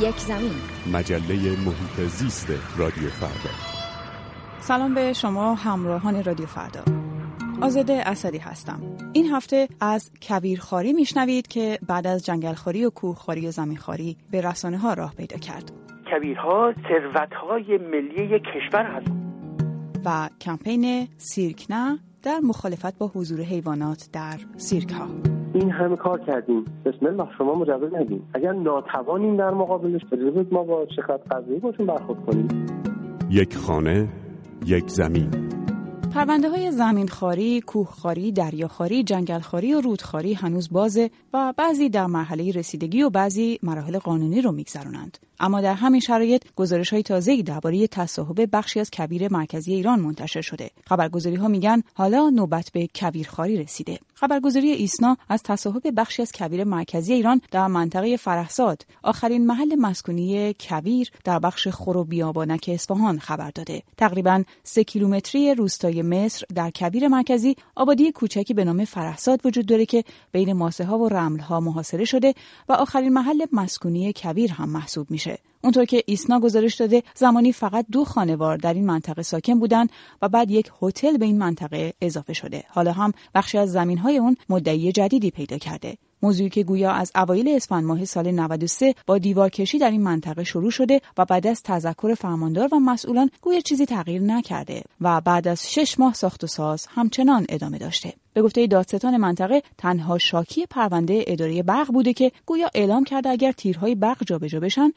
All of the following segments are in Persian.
یک زمین. مجله محیط زیست رادیو فردا. سلام به شما همراهان رادیو فردا. آزاده اسدی هستم. این هفته از کویرخواری میشنوید که بعد از جنگلخواری و کوهخواری و زمینخواری به رسانه ها راه پیدا کرد. کویرها ثروت های ملی یک کشور هست و کمپین سیرک نه در مخالفت با حضور حیوانات در سیرک ها این همه کار کردیم. بسم الله شما مجوز ندیم اگر ناتوانیم در مقابلش اجازه ما با چه قضایی باشون برخورد کنیم. یک خانه یک زمین. پرونده های زمینخواری، کوهخواری، دریاخواری، جنگلخواری و رودخواری هنوز بازه و بعضی در مرحله رسیدگی و بعضی مراحل قانونی رو میگذرونند. اما در همین شرایط گزارش های تازه‌ای درباره تصاحب بخشی از کبیر مرکزی ایران منتشر شده. خبرگزاری ها میگن حالا نوبت به کبیرخواری رسیده. خبرگزاری ایسنا از تصاحب بخشی از کبیر مرکزی ایران در منطقه فرحزاد آخرین محل مسکونی کبیر در بخش خور و بیابانک اصفهان خبر داده. تقریبا سه کیلومتری روستای مصر در کبیر مرکزی آبادی کوچکی به نام فرحزاد وجود داره که بین ماسه ها و رمل ها محاصره شده و آخرین محل مسکونی کبیر هم محسوب میشه. It. اونطور که ایسنا گزارش داده زمانی فقط دو خانوار در این منطقه ساکن بودند و بعد یک هتل به این منطقه اضافه شده حالا هم بخشی از زمین های اون مدعی جدیدی پیدا کرده موضوعی که گویا از اوایل اسفند ماه سال 93 با دیوار کشی در این منطقه شروع شده و بعد از تذکر فرماندار و مسئولان گویا چیزی تغییر نکرده و بعد از شش ماه ساخت و ساز همچنان ادامه داشته. به گفته دادستان منطقه تنها شاکی پرونده اداره برق بوده که گویا اعلام کرده اگر تیرهای برق جابجا بشن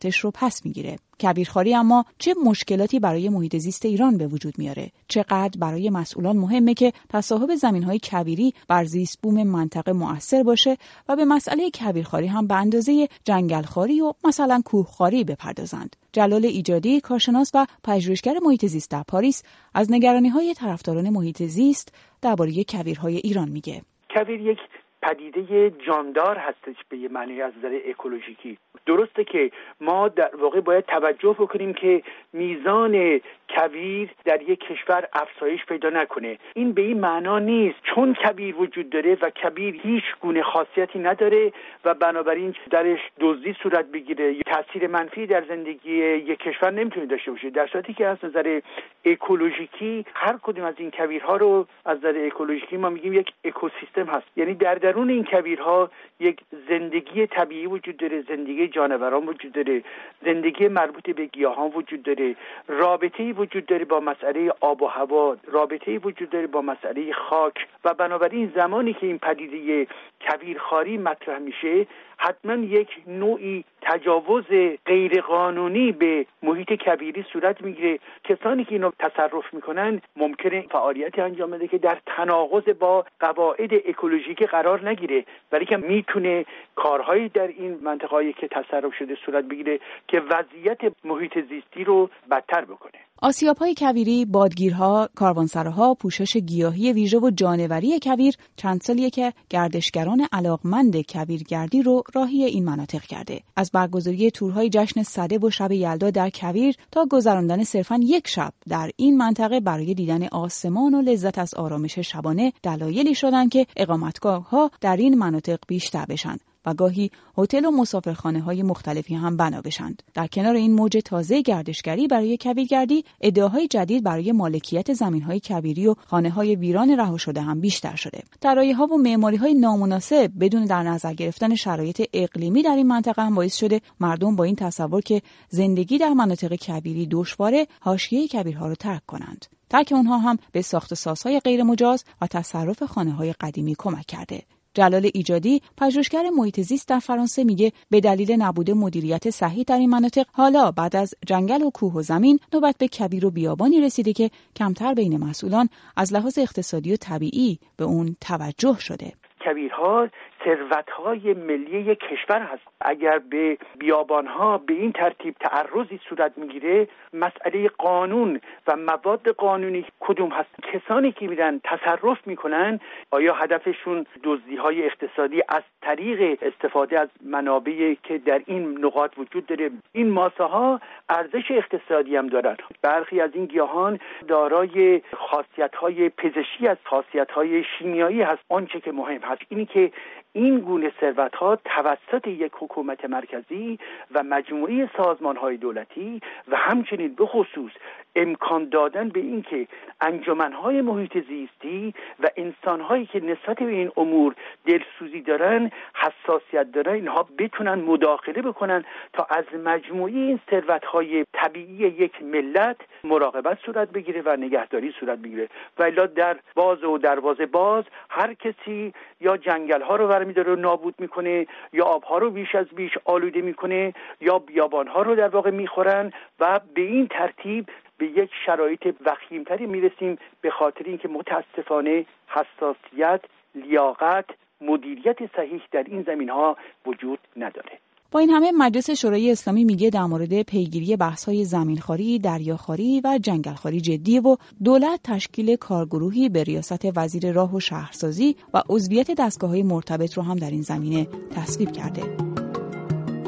شکایتش رو پس می‌گیره. کبیرخواری اما چه مشکلاتی برای محیط زیست ایران به وجود میاره؟ چقدر برای مسئولان مهمه که تصاحب زمینهای کبیری بر زیست بوم منطقه مؤثر باشه و به مسئله کبیرخواری هم به اندازه جنگلخواری و مثلا کوهخواری بپردازند؟ جلال ایجادی کارشناس و پژوهشگر محیط زیست در پاریس از نگرانی های طرفداران محیط زیست درباره کویرهای ایران میگه. کویر یک پدیده جاندار هستش به یه معنی از نظر اکولوژیکی. درسته که ما در واقع باید توجه بکنیم که میزان کویر در یک کشور افزایش پیدا نکنه. این به این معنا نیست. چون کبیر وجود داره و کبیر هیچ گونه خاصیتی نداره و بنابراین درش دزدی صورت بگیره. تاثیر منفی در زندگی یک کشور نمی‌تونه داشته باشه. در صورتی که از نظر اکولوژیکی هر کدوم از این کویرها رو از نظر اکولوژیکی ما میگیم یک اکوسیستم هست. یعنی در درون این کویرها یک زندگی طبیعی وجود داره زندگی جانوران وجود داره زندگی مربوط به گیاهان وجود داره. رابطه وجود داره با مسئله آب و هوا رابطه وجود داره با مسئله خاک و بنابراین زمانی که این پدیده کویرخواری مطرح میشه حتما یک نوعی تجاوز غیرقانونی به محیط کبیری صورت می‌گیره. کسانی که اینو تصرف می‌کنن ممکنه فعالیتی انجام بده که در تناقض با قواعد اکولوژیک قرار نگیره ولی که می‌تونه کارهایی در این منطقهایی که تصرف شده صورت بگیره که وضعیت محیط زیستی رو بدتر بکنه. آسیاب های کویری، بادگیرها، کاروانسراها، پوشش گیاهی ویژه و جانوری کویر چند سالیه که گردشگران علاقمند کویرگردی رو راهی این مناطق کرده. از برگزاری تورهای جشن صده و شب یلدا در کویر تا گذراندن صرفا یک شب در این منطقه برای دیدن آسمان و لذت از آرامش شبانه دلایلی شدن که اقامتگاه ها در این مناطق بیشتر بشن و گاهی هتل و مسافرخانه های مختلفی هم بنا بشند. در کنار این موج تازه گردشگری برای کویرگردی، ادعاهای جدید برای مالکیت زمین های کبیری و خانه های ویران رها شده هم بیشتر شده. طراحی ها و معماری های نامناسب بدون در نظر گرفتن شرایط اقلیمی در این منطقه هم باعث شده مردم با این تصور که زندگی در مناطق کبیری دشواره، حاشیه کبیرها را ترک کنند. ترک آنها هم به ساخت سازهای غیرمجاز و تصرف خانه های قدیمی کمک کرده. جلال ایجادی پژوهشگر محیط زیست در فرانسه میگه به دلیل نبود مدیریت صحیح در این مناطق حالا بعد از جنگل و کوه و زمین نوبت به کبیر و بیابانی رسیده که کمتر بین مسئولان از لحاظ اقتصادی و طبیعی به اون توجه شده. کویرها ثروتهای ملی کشور هست. اگر به بیابانها به این ترتیب تعرضی صورت می‌گیره مسئله قانون و مواد قانونی کدوم هست؟ کسانی که میرن تصرف می‌کنن آیا هدفشون دزدی های اقتصادی از طریق استفاده از منابعی که در این نقاط وجود داره؟ این ماسه ها ارزش اقتصادی هم دارن. برخی از این گیاهان دارای خاصیت های پزشکی از خاصیت های شیمیایی هست. آنچه که مهم هست اینی که این گونه ثروت ها توسط یک حکومت مرکزی و مجموعه سازمان های دولتی و همچنین به خصوص امکان دادن به اینکه انجمنهای محیط زیستی و انسانهایی که نسبت به این امور دلسوزی دارن حساسیت دارن اینها بتونن مداخله بکنن تا از مجموعی این ثروتهای طبیعی یک ملت مراقبت صورت بگیره و نگهداری صورت بگیره. و الا در باز و دروازه باز هر کسی یا جنگل ها رو برمیداره و نابود می‌کنه یا آبها رو بیش از بیش آلوده می‌کنه یا بیابان ها رو در واقع می‌خورن و به این ترتیب به یک شرایط وخیمتری می‌رسیم به خاطر اینکه متاسفانه حساسیت لیاقت مدیریت صحیح در این زمین ها وجود نداره. با این همه مجلس شورای اسلامی میگه در مورد پیگیری بحث های زمینخواری، دریاخواری و جنگلخواری جدی و دولت تشکیل کارگروهی به ریاست وزیر راه و شهرسازی و عضویت دستگاه های مرتبط رو هم در این زمینه تصویب کرده.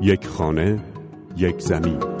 یک خانه، یک زمین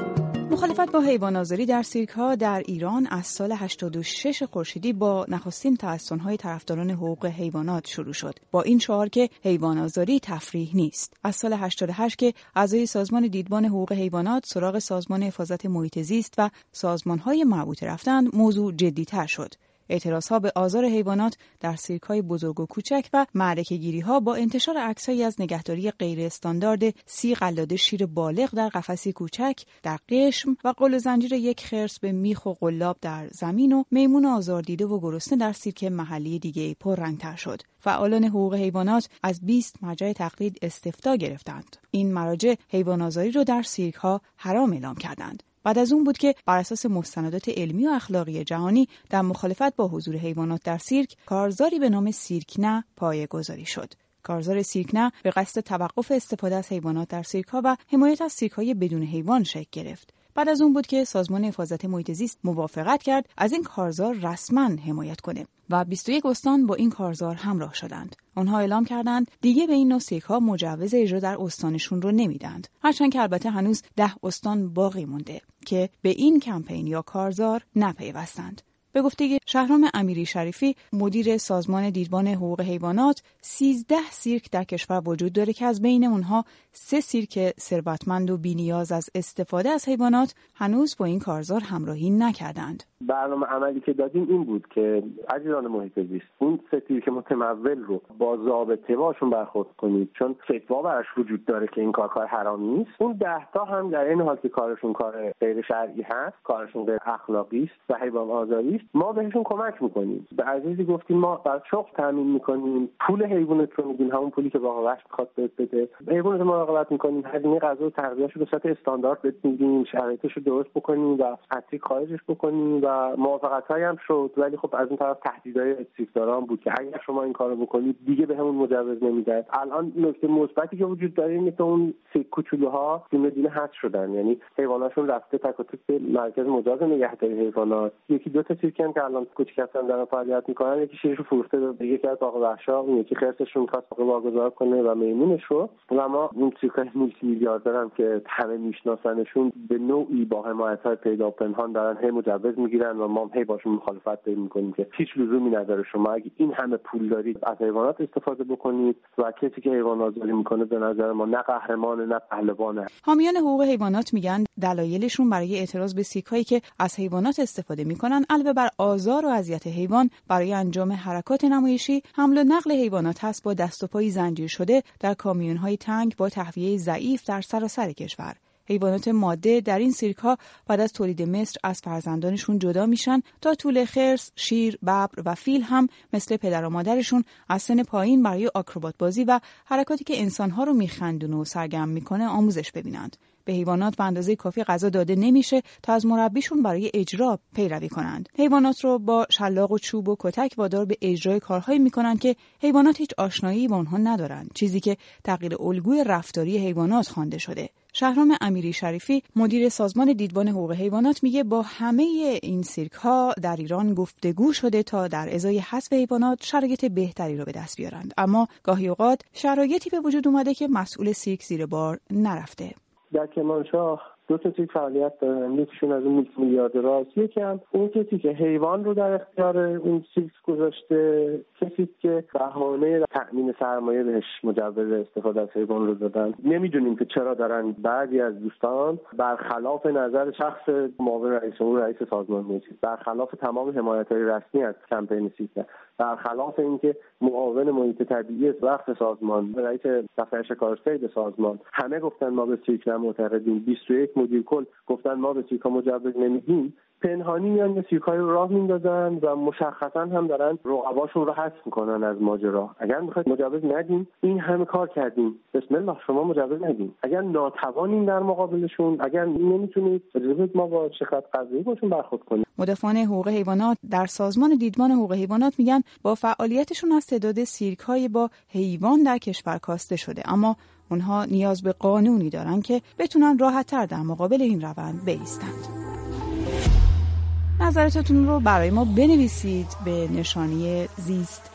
مخالفت با حیوان آزاری در سیرک ها در ایران از سال 86 خورشیدی با نخستین تحسن های طرفداران حقوق حیوانات شروع شد. با این شعار که حیوان آزاری تفریح نیست. از سال 88 که اعضای سازمان دیدبان حقوق حیوانات سراغ سازمان حفاظت محیط زیست و سازمان های مربوطه رفتند موضوع جدی تر شد. اعتراض ها به آزار حیوانات در سیرک های بزرگ و کوچک و معرکه گیری ها با انتشار عکسهایی از نگهداری غیر استاندارد سی قلاده شیر بالغ در قفسی کوچک در قشم و قل زنجیر یک خرس به میخ و قلاب در زمین و میمون آزاردیده و گرسنه در سیرک محلی دیگه پررنگتر شد. فعالان حقوق حیوانات از 20 مرجع تقلید استفتا گرفتند. این مراجع حیوان آزاری را در سیرک ها حرام اعلام کردند. بعد از اون بود که بر اساس مستندات علمی و اخلاقی جهانی در مخالفت با حضور حیوانات در سیرک کارزاری به نام سیرک پایه گذاری شد. کارزار سیرک به قصد توقف استفاده از حیوانات در سیرک ها و حمایت از سیرک های بدون حیوان شکل گرفت. بعد از اون بود که سازمان حفاظت محیط زیست موافقت کرد از این کارزار رسما حمایت کنه و 21 استان با این کارزار همراه شدند. آنها اعلام کردند دیگه به این نوع ها مجوز اجرا در استانشون رو نمیدند. هرچند که البته هنوز ده استان باقی مونده که به این کمپین یا کارزار نپیوستند. به گفته شهرام امیری شریفی مدیر سازمان دیدبان حقوق حیوانات 13 سیرک در کشور وجود داره که از بین اونها سه سیرک ثروتمند و بینیاز از استفاده از حیوانات هنوز با این کارزار همراهی نکردند. برنامه عملی که دادیم این بود که عزیزان محیط زیست اون سه سیرک متمول رو با ضابطه باشون برخورد کنید. چون فتوا برش وجود داره که این کار کار حرامی است اون ده تا هم در این حال که کارشون کار غیر شرعی هست کارشون غیر اخلاقی است و حیوان آزاری ما بهشون کمک می‌کنیم. به عزیزی گفتیم ما بر شغل تامین می‌کنیم. پول حیوانت رو میدیم همون پولی که واقعا وحش می‌خواد بهت بده. حیوانت رو مراقبت می‌کنیم. هزینه غذا و تغذیه‌اش رو به صورت استاندارد بهت میدیم شرایطش رو درست بکنیم و اصلی خارجش بکنیم و موافقت هم شد. ولی خب از اون طرف تهدیدهای استیکداران بود که اگر شما این کارو بکنید دیگه به همون مجوز نمی‌داد الان نکته مثبتی که وجود داره اینه که اون کوچولوها دونه دونه حذف شدن. یعنی حیواناتشون رفته تک مرکز مجاز نگهداری حیوانات. یکی دو تا سیرک که الان کوچیک هستن دارن فعالیت می‌کنن یکی شیرش فروخته به یکی از باغ وحشا اون یکی خرسش رو می‌خواست واگذار کنه و میمونش رو. و ما اون سیرکای مولتی میلیاردرم که همه میشناسنشون به نوعی با حمایت های پیدا پنهان دارن هی مجوز می‌گیرن و ما هی باشون مخالفت داریم می‌کنیم که هیچ لزومی نداره شما اگه این همه پول دارید از حیوانات استفاده بکنید و کسی که حیوان آزاری می‌کنه به نظر ما نه قهرمان نه پهلوانه حامیان حقوق حیوانات میگن دلایلشون برای اعتراض به سیکایی که از حیوانات استفاده می‌کنن علاوه بر آزار و اذیت حیوان برای انجام حرکات نمایشی حمل و نقل حیوانات هست با دست و پای زنجیر شده در کامیونهای تنگ با تهویه ضعیف در سراسر کشور حیوانات ماده در این سیرک ها بعد از تولید مصر از فرزندانشون جدا میشن تا طول خرس، شیر، ببر و فیل هم مثل پدر و مادرشون از سن پایین برای آکروبات بازی و حرکاتی که انسانها رو میخندون و سرگرم می‌کنه آموزش ببینند. به حیوانات به اندازه کافی غذا داده نمیشه تا از مربیشون برای اجرا پیروی کنند. حیوانات رو با شلاق و چوب و کتک وادار به اجرای کارهایی می‌کنند که حیوانات هیچ آشنایی با آنها ندارند. چیزی که تغییر الگوی رفتاری حیوانات خوانده شده. شهرام امیری شریفی مدیر سازمان دیدبان حقوق حیوانات میگه با همه این سیرک ها در ایران گفتگو شده تا در ازای حذف حیوانات شرایط بهتری رو به دست بیارند اما گاهی اوقات شرایطی به وجود اومده که مسئول سیرک زیر بار نرفته در کرمانشاه دو تا تیپ فعالیت دارن. یکیشون از اون میلیارد راست یکی هم اون کسی که حیوان رو در اختیار اون سیکس گذاشته کسی که بهانه تأمین سرمایه بهش مجوز استفاده از حیوان رو دادن. نمی‌دونیم که چرا دارن بعضی از دوستان برخلاف نظر شخص معاون رئیس اون رئیس سازمان موجود برخلاف تمام حمایت های رسمی از کمپین سیکس. برخلاف اینکه معاون محیط طبیعی وقت سازمان رئیس دفتر شکارسید سازمان همه گفتن ما به سیک معتقدیم. 21 مدیر کل گفتن ما به سیکا مجوز نمیدیم. پنهانی میان به سیرکای رو راه میندازن و مشخصا هم دارن رقباشون رو حذف می‌کنن از ماجرا. اگر می‌خواید مجوز ندیم این همه کار کردیم بسم الله شما مجوز ندیم اگر ناتوانیم در مقابلشون اگر نمی‌تونید ما با شرکت قضایی باشون برخورد کنیم. مدافعان حقوق حیوانات در سازمان دیدبان حقوق حیوانات میگن با فعالیتشون از تعداد سیرک با حیوان در کشور کاسته شده. اما اونها نیاز به قانونی دارن که بتونن راحتتر در مقابل این روند بیستند. نظراتتون رو برای ما بنویسید به نشانی زیست